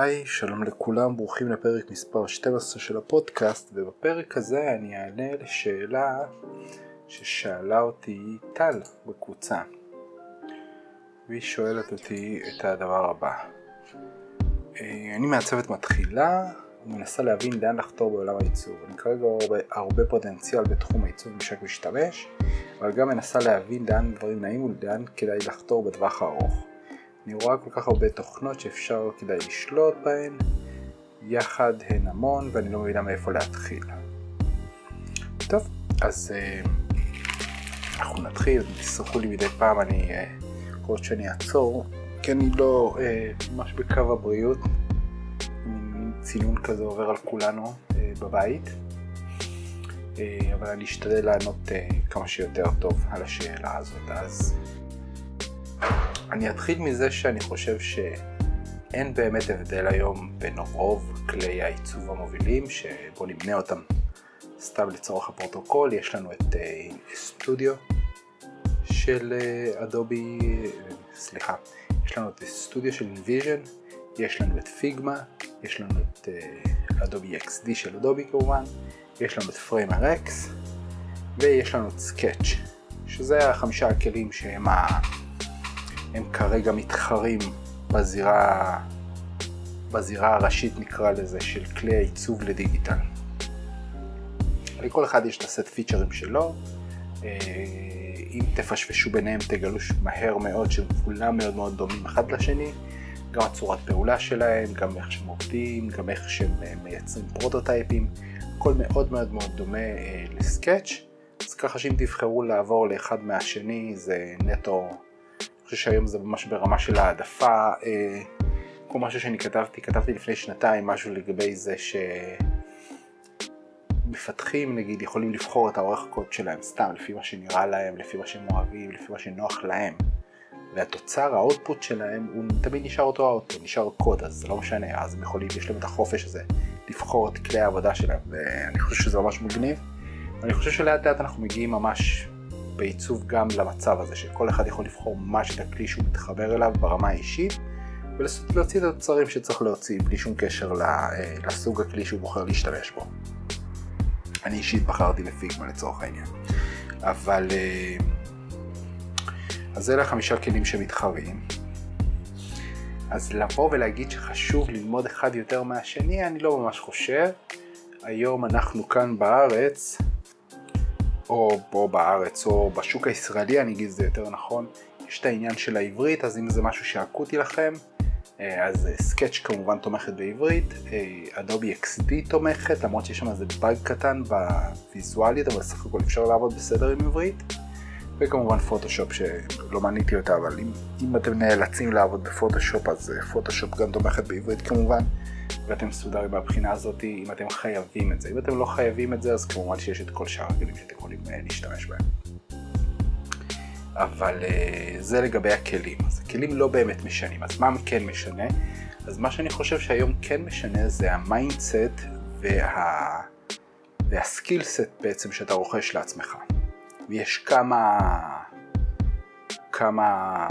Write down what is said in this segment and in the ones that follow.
היי, שלום לכולם, ברוכים לפרק מספר 12 של הפודקאסט, ובפרק הזה אני אענה לשאלה ששאלה אותי טל בקבוצה. והיא שואלת אותי את הדבר הבא. אה, אני מעצבת מתחילה ומנסה להבין לאן לחתור בעולם העיצוב. אני כרגע רואה הרבה פוטנציאל בתחום העיצוב במשק משתמש, אבל גם מנסה להבין לאן דברים נעים ולאן כדאי לחתור בטווח הארוך. אני רואה כל כך הרבה תוכנות שאפשר כדאי לשלוט בהן, יחד הן המון ואני לא מבינה מאיפה להתחיל. טוב, אז אה, אנחנו נתחיל, תסלחו לי מדי פעם, אני אה, יכול להיות שאני אעצור, כי אני לא אה, ממש בקו הבריאות, מין צינון כזה עובר על כולנו אה, בבית, אה, אבל אני אשתדל לענות אה, כמה שיותר טוב על השאלה הזאת, אז אני אתחיל מזה שאני חושב שאין באמת הבדל היום בין רוב כלי העיצוב המובילים, שבואו נמנה אותם סתם לצורך הפרוטוקול, יש לנו את סטודיו אה, של אדובי, אה, סליחה, יש לנו את סטודיו של InVision, יש לנו את פיגמה, יש לנו את אדובי אה, XD של אדובי כמובן, יש לנו את Framer X ויש לנו את סקאץ', שזה החמישה הכלים שהם ה... הם כרגע מתחרים בזירה, בזירה הראשית נקרא לזה של כלי העיצוב לדיגיטל. לכל אחד יש את הסט פיצ'רים שלו, אה, אם תפשפשו ביניהם תגלו מהר מאוד שהם כולם מאוד מאוד דומים אחד לשני, גם הצורת פעולה שלהם, גם איך שהם עובדים, גם איך שהם אה, מייצרים פרוטוטייפים, הכל מאוד מאוד מאוד דומה אה, לסקאץ', אז ככה שאם תבחרו לעבור לאחד מהשני זה נטו חושב שהיום זה ממש ברמה של העדפה. אה, כמו משהו שאני כתבתי, כתבתי לפני שנתיים משהו לגבי זה שמפתחים נגיד יכולים לבחור את האורך קוד שלהם סתם לפי מה שנראה להם, לפי מה שהם אוהבים, לפי מה שנוח להם. והתוצר, האוטפוט שלהם, הוא תמיד נשאר אותו האוטפוט, נשאר קוד, אז זה לא משנה, אז הם יכולים, יש להם את החופש הזה לבחור את כלי העבודה שלהם, ואני חושב שזה ממש מגניב. ואני חושב שלאט לאט אנחנו מגיעים ממש בעיצוב גם למצב הזה, שכל אחד יכול לבחור ממש את הכלי שהוא מתחבר אליו ברמה האישית, ולהוציא את התוצרים שצריך להוציא בלי שום קשר אה, לסוג הכלי שהוא בוחר להשתמש בו. אני אישית בחרתי בפיגמה לצורך העניין. אבל... אה, אז אלה החמישה כלים שמתחרים. אז לבוא ולהגיד שחשוב ללמוד אחד יותר מהשני, אני לא ממש חושב. היום אנחנו כאן בארץ או פה בארץ או בשוק הישראלי, אני אגיד זה יותר נכון, יש את העניין של העברית, אז אם זה משהו שאקוטי לכם, אה, אז סקאץ' כמובן תומכת בעברית, אדובי XD תומכת, למרות שיש שם איזה באג קטן בוויזואלית, אבל סך הכל אפשר לעבוד בסדר עם עברית. וכמובן פוטושופ שלא מניתי אותה, אבל אם, אם אתם נאלצים לעבוד בפוטושופ אז פוטושופ גם תומכת בעברית כמובן. ואתם מסודרים מהבחינה הזאת אם אתם חייבים את זה. אם אתם לא חייבים את זה, אז כמובן שיש את כל שאר הכלים שאתם יכולים אה, להשתמש בהם. אבל אה, זה לגבי הכלים. אז הכלים לא באמת משנים. אז מה כן משנה? אז מה שאני חושב שהיום כן משנה זה ה mindset וה... וה skillset בעצם שאתה רוכש לעצמך. ויש כמה... כמה...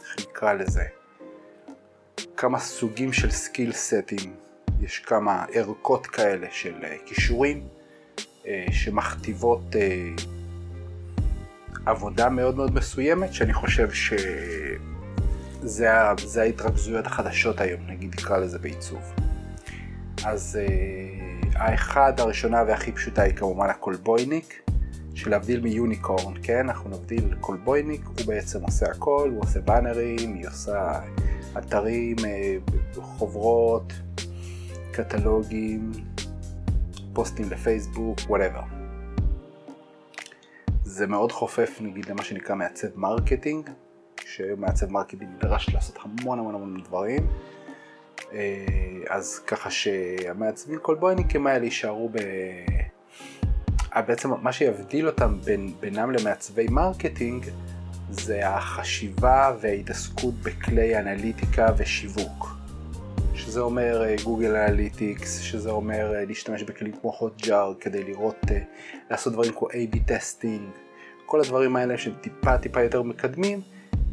איך נקרא לזה? כמה סוגים של skillset ים, יש כמה ערכות כאלה של אה, כישורים אה, שמכתיבות אה, עבודה מאוד מאוד מסוימת, שאני חושב שזה ההתרכזויות החדשות היום, נגיד נקרא לזה בעיצוב. אז האחד, הראשונה והכי פשוטה היא כמובן הקולבויניק, שלהבדיל מ unicorn, כן? אנחנו נבדיל קולבויניק, הוא בעצם עושה הכל, הוא עושה באנרים, היא עושה אתרים, אה, חוברות, קטלוגים, פוסטים לפייסבוק, whatever. זה מאוד חופף נגיד למה שנקרא מעצב marketing, שמעצב marketing נדרש לעשות המון המון המון דברים. אה, אז ככה שהמעצבים קולבויניקים האלה יישארו ב... אה, בעצם מה שיבדיל אותם בין, בינם למעצבי marketing זה החשיבה וההתעסקות בכלי אנליטיקה ושיווק. שזה אומר גוגל אה, Analytics, שזה אומר אה, להשתמש בכלים כמו Hotjar כדי לראות, אה, לעשות דברים כמו A-B testing, כל הדברים האלה שהם טיפה טיפה יותר מקדמים,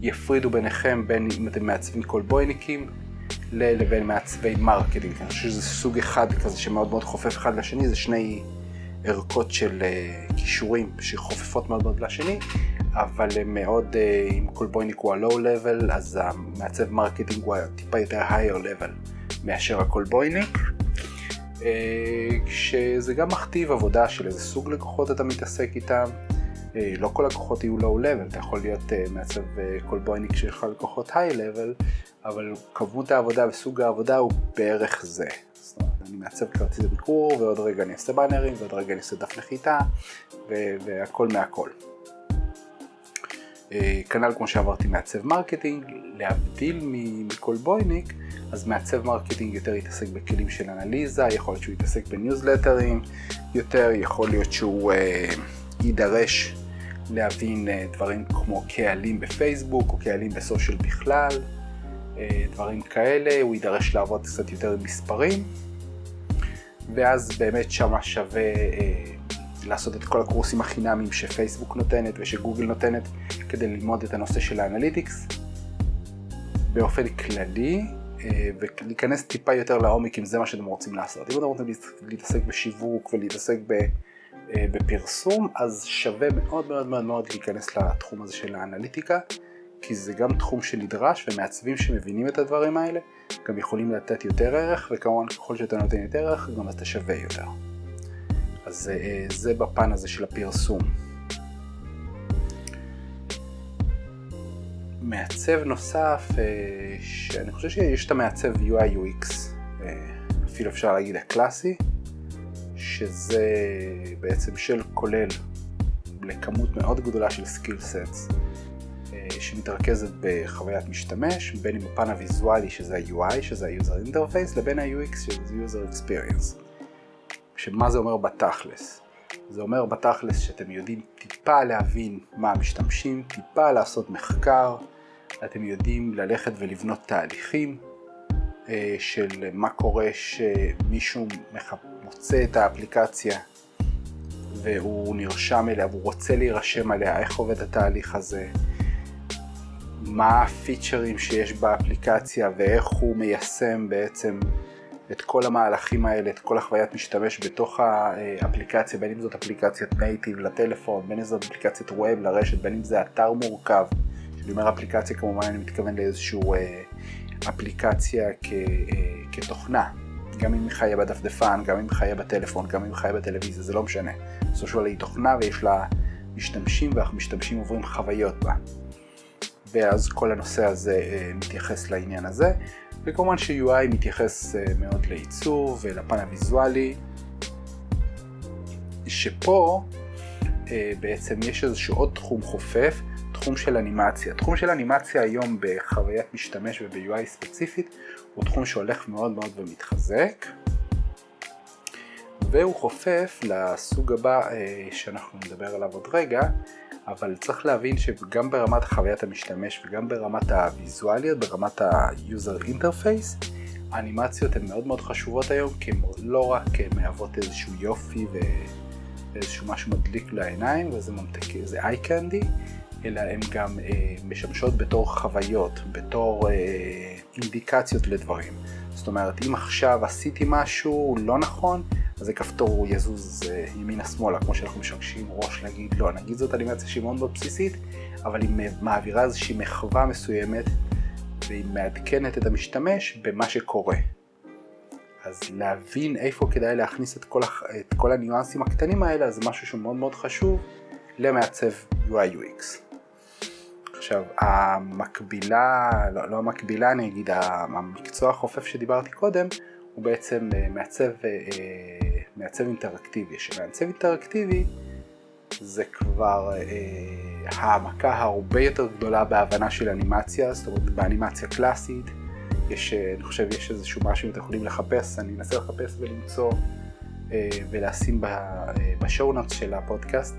יפרידו ביניכם בין אם אתם מעצבים קולבויניקים לבין מעצבי marketing. אני חושב שזה סוג אחד כזה שמאוד מאוד חופף אחד לשני, זה שני ערכות של כישורים שחופפות מאוד מאוד לשני, אבל הם מאוד, אם קולבויניק הוא ה-low level, אז המעצב marketing הוא טיפה יותר higher level מאשר הקולבויניק. אה, שזה גם מכתיב עבודה של איזה סוג לקוחות אתה מתעסק איתם. אה, לא כל לקוחות יהיו low level, אתה יכול להיות אה, מעצב קולבויניק אה, שיש לך לקוחות high level, אבל כמות העבודה וסוג העבודה הוא בערך זה. זאת אומרת, אני מעצב כרטיסי ביקור, ועוד רגע אני אעשה באנרים, ועוד רגע אני אעשה דף נחיתה, והכל מהכל. כנ"ל כמו שעברתי מעצב marketing, להבדיל מקולבויניק, אז מעצב marketing יותר יתעסק בכלים של אנליזה, יכול להיות שהוא יתעסק בניוזלטרים יותר, יכול להיות שהוא אה, יידרש להבין אה, דברים כמו קהלים בפייסבוק או קהלים בסושיאל בכלל, אה, דברים כאלה, הוא יידרש לעבוד קצת יותר עם מספרים, ואז באמת שמה שווה אה, לעשות את כל הקורסים החינמיים שפייסבוק נותנת ושגוגל נותנת כדי ללמוד את הנושא של האנליטיקס באופן כללי ולהיכנס טיפה יותר לעומק אם זה מה שאתם רוצים לעשות. אם אתם רוצים להתעסק בשיווק ולהתעסק. אה, בפרסום, אז שווה מאוד מאוד מאוד מאוד להיכנס לתחום הזה של האנליטיקה, כי זה גם תחום שנדרש, ומעצבים שמבינים את הדברים האלה, גם יכולים לתת יותר ערך, וכמובן ככל שאתה נותן יותר ערך, גם אתה שווה יותר. אז אה, זה בפן הזה של הפרסום. מעצב נוסף, אה, שאני חושב שיש את המעצב UI UX, אפילו אפשר להגיד הקלאסי, שזה בעצם שם כולל לכמות מאוד גדולה של skill sets אה, שמתרכזת בחוויית משתמש, בין אם בפן הוויזואלי שזה ה-UI, שזה ה-user interface, לבין ה-UX שזה user experience. שמה זה אומר בתכלס? זה אומר בתכלס שאתם יודעים טיפה להבין מה המשתמשים, טיפה לעשות מחקר, אתם יודעים ללכת ולבנות תהליכים אה, של מה קורה שמישהו מוצא את האפליקציה והוא נרשם אליה והוא רוצה להירשם עליה, איך עובד התהליך הזה, מה הפיצ'רים שיש באפליקציה ואיך הוא מיישם בעצם את כל המהלכים האלה, את כל החוויית משתמש בתוך האפליקציה, בין אם זאת אפליקציית נייטיב לטלפון, בין אם זאת אפליקציית ווב לרשת, בין אם זה אתר מורכב. כשאני אומר אפליקציה כמובן אני מתכוון לאיזושהי אה, אפליקציה כ, אה, כתוכנה, גם אם היא חיה בדפדפן, גם אם היא חיה בטלפון, גם אם היא חיה בטלוויזיה, זה לא משנה. בסופו דבר היא תוכנה ויש לה משתמשים והמשתמשים עוברים חוויות בה. ואז כל הנושא הזה אה, מתייחס לעניין הזה, וכמובן ש-UI מתייחס אה, מאוד לעיצוב ולפן הוויזואלי, שפה אה, בעצם יש איזשהו עוד תחום חופף, תחום של אנימציה. תחום של אנימציה היום בחוויית משתמש וב-UI ספציפית הוא תחום שהולך מאוד מאוד ומתחזק והוא חופף לסוג הבא אה, שאנחנו נדבר עליו עוד רגע אבל צריך להבין שגם ברמת חוויית המשתמש וגם ברמת הוויזואליות, ברמת ה-user interface האנימציות הן מאוד מאוד חשובות היום כי הן לא רק מהוות איזשהו יופי ואיזשהו משהו מדליק לעיניים וזה ממתק, זה eye candy אלא הן גם אה, משמשות בתור חוויות, בתור אה, אינדיקציות לדברים. זאת אומרת, אם עכשיו עשיתי משהו לא נכון, אז זה כפתור יזוז ימינה-שמאלה, כמו שאנחנו משמשים ראש להגיד לא. נגיד זאת אנימציה שהיא מאוד מאוד בסיסית, אבל היא מעבירה איזושהי מחווה מסוימת, והיא מעדכנת את המשתמש במה שקורה. אז להבין איפה כדאי להכניס את כל. את כל הניואנסים הקטנים האלה, זה משהו שהוא מאוד מאוד חשוב למעצב UI UX. עכשיו, המקבילה, לא, לא המקבילה אני אגיד, המקצוע החופף שדיברתי קודם, הוא בעצם אה, מעצב, אה, אה, מעצב אינטראקטיבי, שמעצב אינטראקטיבי זה כבר העמקה הרבה יותר גדולה בהבנה של אנימציה, זאת אומרת באנימציה קלאסית, יש, אני חושב יש איזשהו משהו שאתם יכולים לחפש, אני אנסה לחפש ולמצוא ולשים בשואו נאטס של הפודקאסט,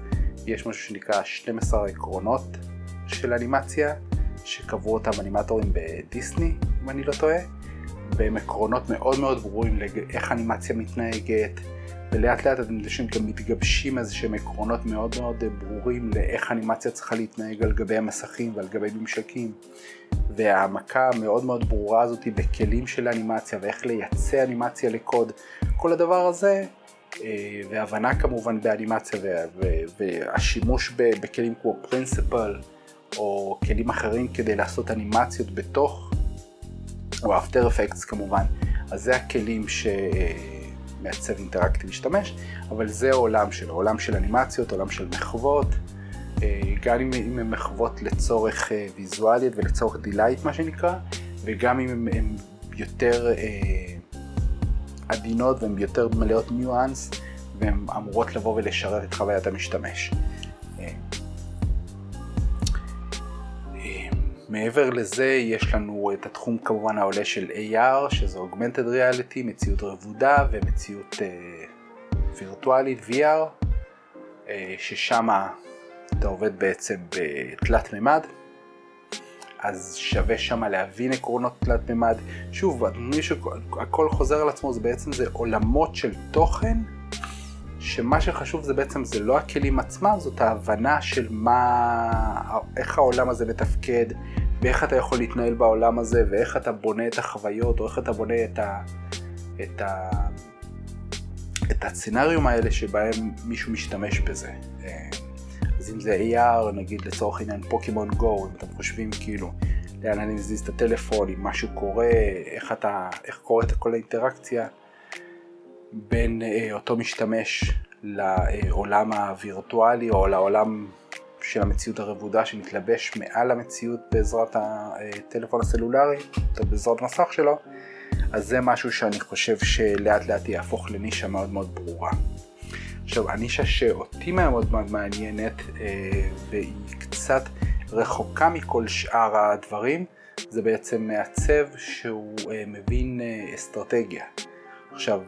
יש משהו שנקרא 12 עקרונות של אנימציה, שקבעו אותם אנימטורים בדיסני, אם אני לא טועה, והם עקרונות מאוד מאוד ברורים לאיך אנימציה מתנהגת, ולאט לאט אתם גם מתגבשים איזה שהם עקרונות מאוד מאוד ברורים לאיך אנימציה צריכה להתנהג על גבי המסכים ועל גבי ממשקים. והעמקה המאוד מאוד ברורה הזאת בכלים של אנימציה ואיך לייצא אנימציה לקוד, כל הדבר הזה, אה, והבנה כמובן באנימציה והשימוש בכלים כמו פרינסיפל או כלים אחרים כדי לעשות אנימציות בתוך, או אפטר אפקטס כמובן, אז זה הכלים שמעצב אינטראקטי משתמש, אבל זה העולם שלו, עולם של אנימציות, עולם של מחוות. אה, גם אם הן מחוות לצורך אה, ויזואליות ולצורך delight מה שנקרא, וגם אם הן יותר אה, עדינות והן יותר מלאות ניואנס, והן אמורות לבוא ולשרת את חוויית המשתמש. מעבר לזה יש לנו את התחום כמובן העולה של AR, שזה Augmented Reality, מציאות רבודה ומציאות וירטואלית VR, ששם אתה עובד בעצם בתלת מימד, אז שווה שם להבין עקרונות תלת מימד. שוב, מי שהכל חוזר על עצמו, זה בעצם זה עולמות של תוכן, שמה שחשוב זה בעצם, זה לא הכלים עצמם, זאת ההבנה של מה, איך העולם הזה מתפקד, ואיך אתה יכול להתנהל בעולם הזה, ואיך אתה בונה את החוויות, או איך אתה בונה את ה... את ה... את הסצנריום האלה שבהם מישהו משתמש בזה. אז אם זה AR, נגיד לצורך העניין פוקימון גו, אם אתם חושבים כאילו לאן אני מזיז את הטלפון, אם משהו קורה, איך אתה, איך קורית כל האינטראקציה בין אה, אותו משתמש לעולם הווירטואלי או לעולם של המציאות הרבודה שמתלבש מעל המציאות בעזרת הטלפון הסלולרי, או בעזרת מסך שלו, אז זה משהו שאני חושב שלאט לאט יהפוך לנישה מאוד מאוד ברורה. עכשיו, הנישה שאותי מאוד מאוד מעניינת אה, והיא קצת רחוקה מכל שאר הדברים, זה בעצם מעצב שהוא אה, מבין אה, אסטרטגיה. עכשיו,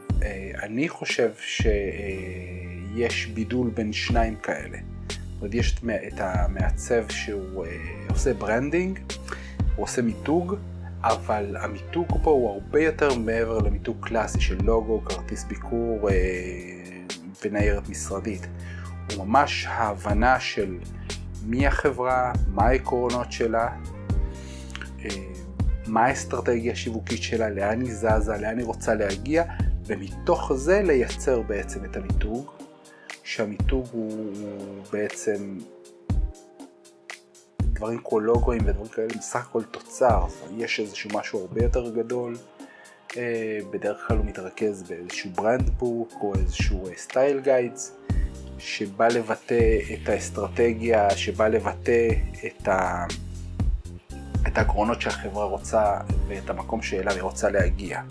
אני חושב שיש בידול בין שניים כאלה. זאת יש את המעצב שהוא אה, עושה branding, הוא עושה מיתוג, אבל המיתוג פה הוא הרבה יותר מעבר למיתוג קלאסי של לוגו, כרטיס ביקור, אה, וניירת משרדית. הוא ממש ההבנה של מי החברה, מה העקרונות שלה, אה, מה האסטרטגיה השיווקית שלה, לאן היא זזה, לאן היא רוצה להגיע, ומתוך זה לייצר בעצם את המיתוג, שהמיתוג הוא, הוא בעצם דברים כמו לוגוים ודברים כאלה, בסך הכל תוצר, יש איזשהו משהו הרבה יותר גדול. אה, בדרך כלל הוא מתרכז באיזשהו brand book או איזשהו style guides שבא לבטא את האסטרטגיה, שבא לבטא את, ה... את העקרונות שהחברה רוצה ואת המקום שאליו היא רוצה להגיע.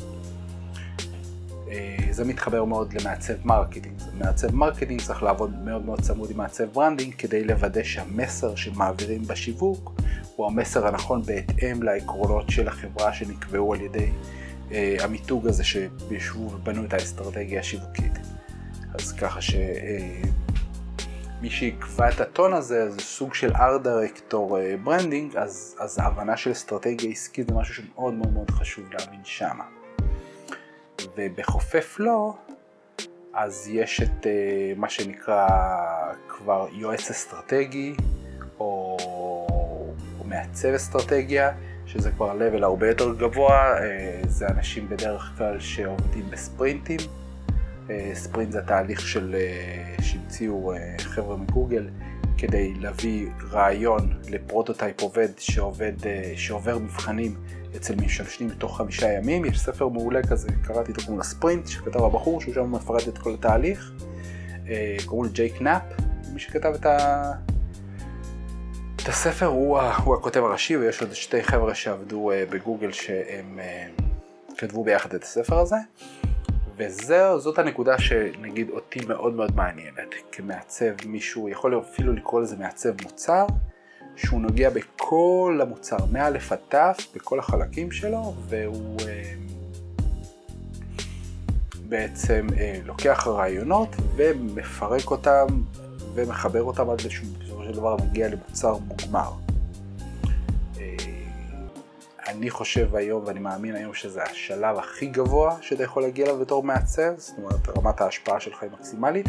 אה, זה מתחבר מאוד למעצב marketing. מעצב marketing צריך לעבוד מאוד מאוד צמוד עם מעצב branding כדי לוודא שהמסר שמעבירים בשיווק הוא המסר הנכון בהתאם לעקרונות של החברה שנקבעו על ידי אה, המיתוג הזה שישבו ובנו את האסטרטגיה השיווקית. אז ככה שמי אה, שיקבע את הטון הזה זה סוג של art director branding, אז, אז ההבנה של אסטרטגיה עסקית זה משהו שמאוד מאוד מאוד חשוב להבין שמה. ובחופף לו, אז יש את אה, מה שנקרא כבר יועץ אסטרטגי, או, מעצב אסטרטגיה, שזה כבר level הרבה יותר גבוה, אה, זה אנשים בדרך כלל שעובדים בספרינטים. אה, ספרינט זה התהליך של, שהמציאו חבר'ה מגוגל כדי להביא רעיון לפרוטוטייפ עובד שעובד, שעובר מבחנים אצל משתמשים בתוך חמישה ימים. יש ספר מעולה כזה, קראתי אותו כמו לספרינט, שכתב הבחור, שהוא שם מפרט את כל התהליך. קוראים לו ג'ייק נאפ, מי שכתב את ה... את הספר הוא, הוא הכותב הראשי ויש עוד שתי חבר'ה שעבדו uh, בגוגל שהם כתבו ביחד את הספר הזה וזאת הנקודה שנגיד אותי מאוד מאוד מעניינת כמעצב מישהו יכול אפילו לקרוא לזה מעצב מוצר שהוא נוגע בכל המוצר מא' עד ת' בכל החלקים שלו והוא uh, בעצם uh, לוקח רעיונות ומפרק אותם ומחבר אותם עד איזשהו של דבר מגיע למוצר מוגמר. אה, אני חושב היום ואני מאמין היום שזה השלב הכי גבוה שאתה יכול להגיע אליו בתור מעצב, זאת אומרת רמת ההשפעה שלך היא מקסימלית,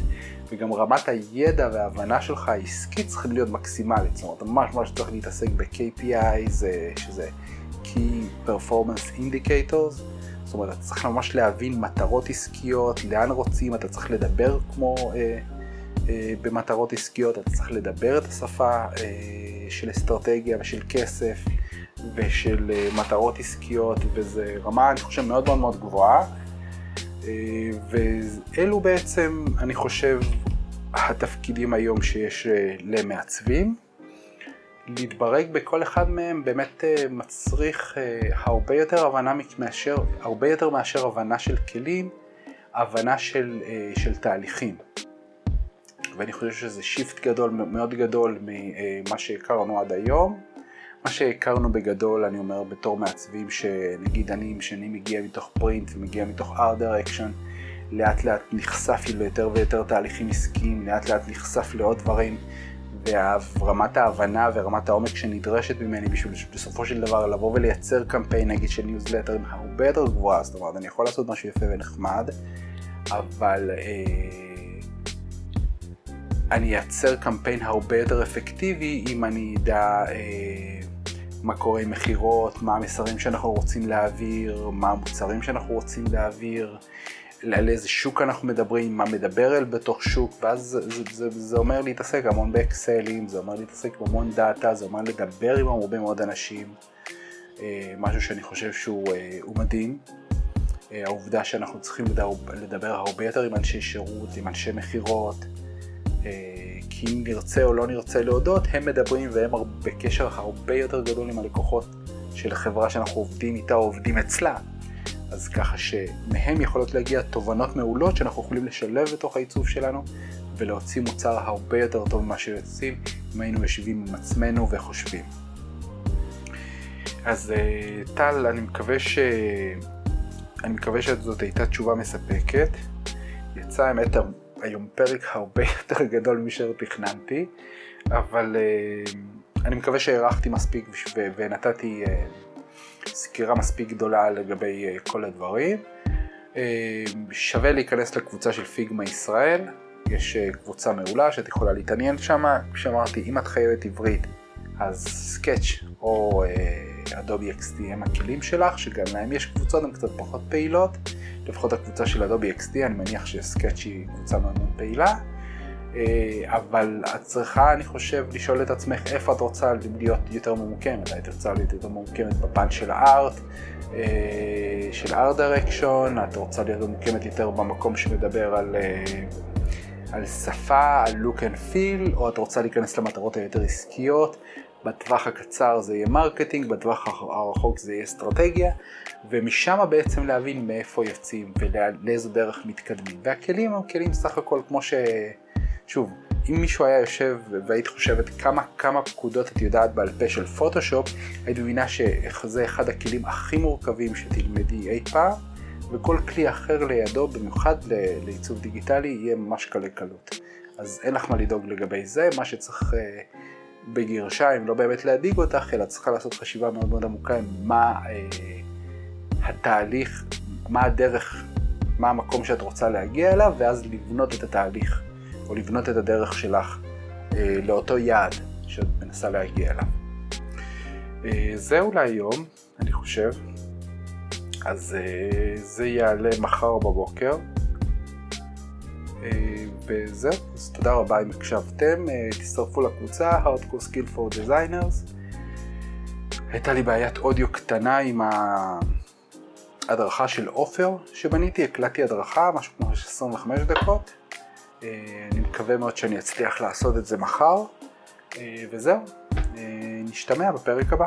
וגם רמת הידע וההבנה שלך העסקית צריכים להיות מקסימלית, זאת אומרת ממש ממש צריך להתעסק ב-KPI, שזה Key Performance Indicators, זאת אומרת אתה צריך ממש להבין מטרות עסקיות, לאן רוצים, אתה צריך לדבר כמו אה, אה, במטרות עסקיות, אתה צריך לדבר את השפה אה, של אסטרטגיה ושל כסף. ושל אה, מטרות עסקיות, וזו רמה, אני חושב, מאוד מאוד מאוד גבוהה. אה, ואלו בעצם, אני חושב, התפקידים היום שיש אה, למעצבים. להתברג בכל אחד מהם באמת מצריך הרבה יותר הבנה מאשר, הרבה יותר מאשר הבנה של כלים, הבנה של, של תהליכים. ואני חושב שזה shift גדול, מאוד גדול ממה שהכרנו עד היום. מה שהכרנו בגדול, אני אומר, בתור מעצבים, שנגיד אני, שאני מגיע מתוך print ומגיע מתוך art direction, לאט לאט נחשף ליותר ויותר תהליכים עסקיים, לאט לאט נחשף לעוד דברים, ורמת ההבנה ורמת העומק שנדרשת ממני בשביל בסופו של דבר לבוא ולייצר קמפיין, נגיד של ניוזלטרים, הרבה יותר גבוהה, זאת אומרת, אני יכול לעשות משהו יפה ונחמד, אבל... אה, אני אייצר קמפיין הרבה יותר אפקטיבי אם אני אדע אה, מה קורה עם מכירות, מה המסרים שאנחנו רוצים להעביר, מה המוצרים שאנחנו רוצים להעביר, על איזה שוק אנחנו מדברים, מה מדבר אל בתוך שוק, ואז זה, זה, זה, זה אומר להתעסק המון באקסלים, זה אומר להתעסק בהמון דאטה, זה אומר לדבר עם הרבה מאוד אנשים, אה, משהו שאני חושב שהוא אה, מדהים. אה, העובדה שאנחנו צריכים לדבר, לדבר הרבה יותר עם אנשי שירות, עם אנשי מכירות. כי אם נרצה או לא נרצה להודות, הם מדברים והם בקשר הרבה יותר גדול עם הלקוחות של החברה שאנחנו עובדים איתה או עובדים אצלה. אז ככה שמהם יכולות להגיע תובנות מעולות שאנחנו יכולים לשלב בתוך העיצוב שלנו ולהוציא מוצר הרבה יותר טוב ממה שיוצאים אם היינו יושבים עם עצמנו וחושבים. אז אה, טל, אני מקווה ש... אני מקווה שזאת הייתה תשובה מספקת. יצא האמת היום פרק הרבה יותר גדול משאר תכננתי, אבל uh, אני מקווה שהערכתי מספיק ונתתי uh, סקירה מספיק גדולה לגבי uh, כל הדברים. שווה להיכנס לקבוצה של פיגמה ישראל, יש קבוצה מעולה שאת יכולה להתעניין שם, כפי שאמרתי, אם את חייבת עברית אז סקאץ' או אדובי XD הם הכלים שלך, שגם להם יש קבוצות, הן קצת פחות פעילות. לפחות הקבוצה של אדובי XD, אני מניח שסקאץ' היא קבוצה מאוד מאוד פעילה, אה, אבל את צריכה, אני חושב, לשאול את עצמך איפה את רוצה להיות יותר ממוקמת, היית רוצה להיות יותר ממוקמת בפן של ה art, אה, של art direction, את רוצה להיות ממוקמת יותר במקום שמדבר על... אה, על שפה, על look and feel, או את רוצה להיכנס למטרות היותר עסקיות, בטווח הקצר זה יהיה marketing, בטווח הרחוק זה יהיה אסטרטגיה, ומשם בעצם להבין מאיפה יוצאים ולאיזו דרך מתקדמים. והכלים הם כלים סך הכל כמו ש... שוב, אם מישהו היה יושב והיית חושבת כמה, כמה פקודות את יודעת בעל פה של פוטושופ, היית מבינה שזה אחד הכלים הכי מורכבים שתלמדי אי פעם, וכל כלי אחר לידו, במיוחד לעיצוב דיגיטלי, יהיה ממש קלה קלות. אז אין לך מה לדאוג לגבי זה, מה שצריך אה, בגרשיים, לא באמת להדאיג אותך, אלא צריכה לעשות חשיבה מאוד מאוד עמוקה עם מה אה, התהליך, מה הדרך, מה המקום שאת רוצה להגיע אליו, ואז לבנות את התהליך, או לבנות את הדרך שלך אה, לאותו יעד שאת מנסה להגיע אליו. אה, זהו להיום, אני חושב. אז אה, זה יעלה מחר בבוקר. אה, וזהו, אז תודה רבה אם הקשבתם, אה, תצטרפו לקבוצה Hardcore Skill for Designers. הייתה לי בעיית אודיו קטנה עם ההדרכה של עופר שבניתי, הקלטתי הדרכה, משהו כמו 25 דקות. אה, אני מקווה מאוד שאני אצליח לעשות את זה מחר, וזהו, נשתמע בפרק הבא.